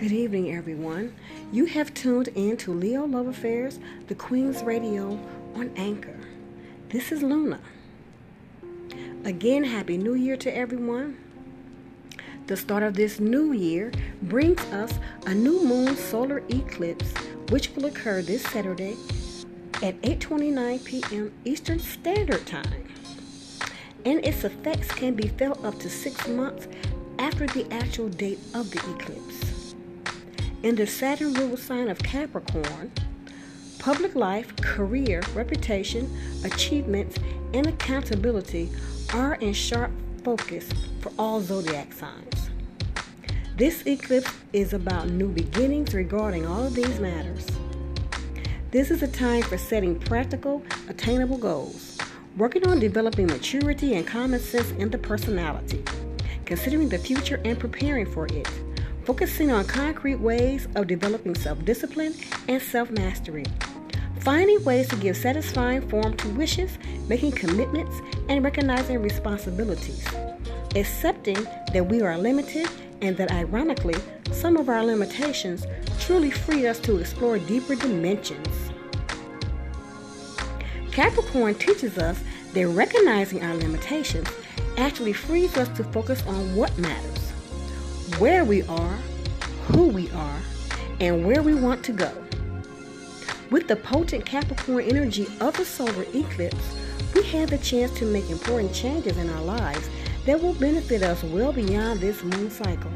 Good evening, everyone. You have tuned in to Leo Love Affairs, the Queen's Radio on Anchor. This is Luna. Again, Happy New Year to everyone. The start of this new year brings us a new moon solar eclipse, which will occur this Saturday at 8:29 p.m. Eastern Standard Time. And its effects can be felt up to six months after the actual date of the eclipse. In the Saturn ruled sign of Capricorn, public life, career, reputation, achievements, and accountability are in sharp focus for all zodiac signs. This eclipse is about new beginnings regarding all of these matters. This is a time for setting practical, attainable goals, working on developing maturity and common sense in the personality, considering the future and preparing for it, focusing on concrete ways of developing self discipline and self mastery, finding ways to give satisfying form to wishes, making commitments, and recognizing responsibilities, accepting that we are limited and that ironically, some of our limitations truly free us to explore deeper dimensions. Capricorn teaches us that recognizing our limitations actually frees us to focus on what matters, where we are, who we are, and where we want to go. With the potent Capricorn energy of the solar eclipse, we have the chance to make important changes in our lives that will benefit us well beyond this moon cycle.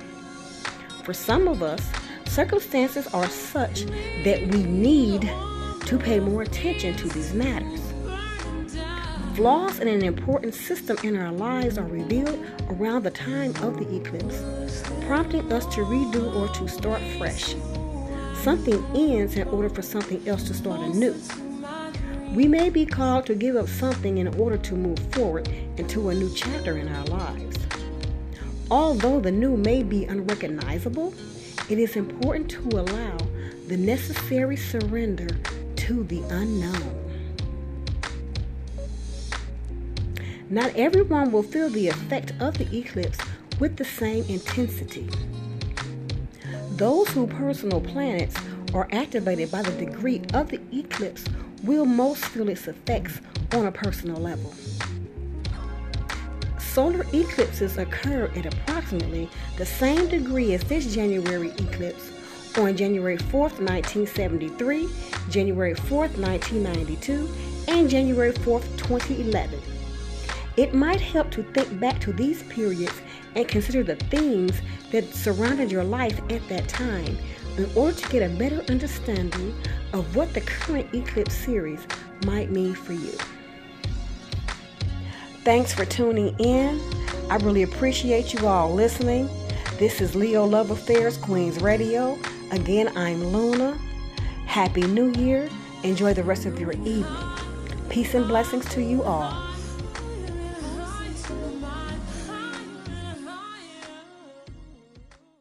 For some of us, circumstances are such that we need to pay more attention to these matters. Flaws in an important system in our lives are revealed around the time of the eclipse, prompting us to redo or to start fresh. Something ends in order for something else to start anew. We may be called to give up something in order to move forward into a new chapter in our lives. Although the new may be unrecognizable, it is important to allow the necessary surrender to the unknown. Not everyone will feel the effect of the eclipse with the same intensity. Those whose personal planets are activated by the degree of the eclipse will most feel its effects on a personal level. Solar eclipses occur at approximately the same degree as this January eclipse on January 4th, 1973, January 4th, 1992, and January 4th, 2011. It might help to think back to these periods and consider the things that surrounded your life at that time in order to get a better understanding of what the current eclipse series might mean for you. Thanks for tuning in. I really appreciate you all listening. This is Leo Love Affairs Queens Radio. Again, I'm Luna. Happy New Year. Enjoy the rest of your evening. Peace and blessings to you all.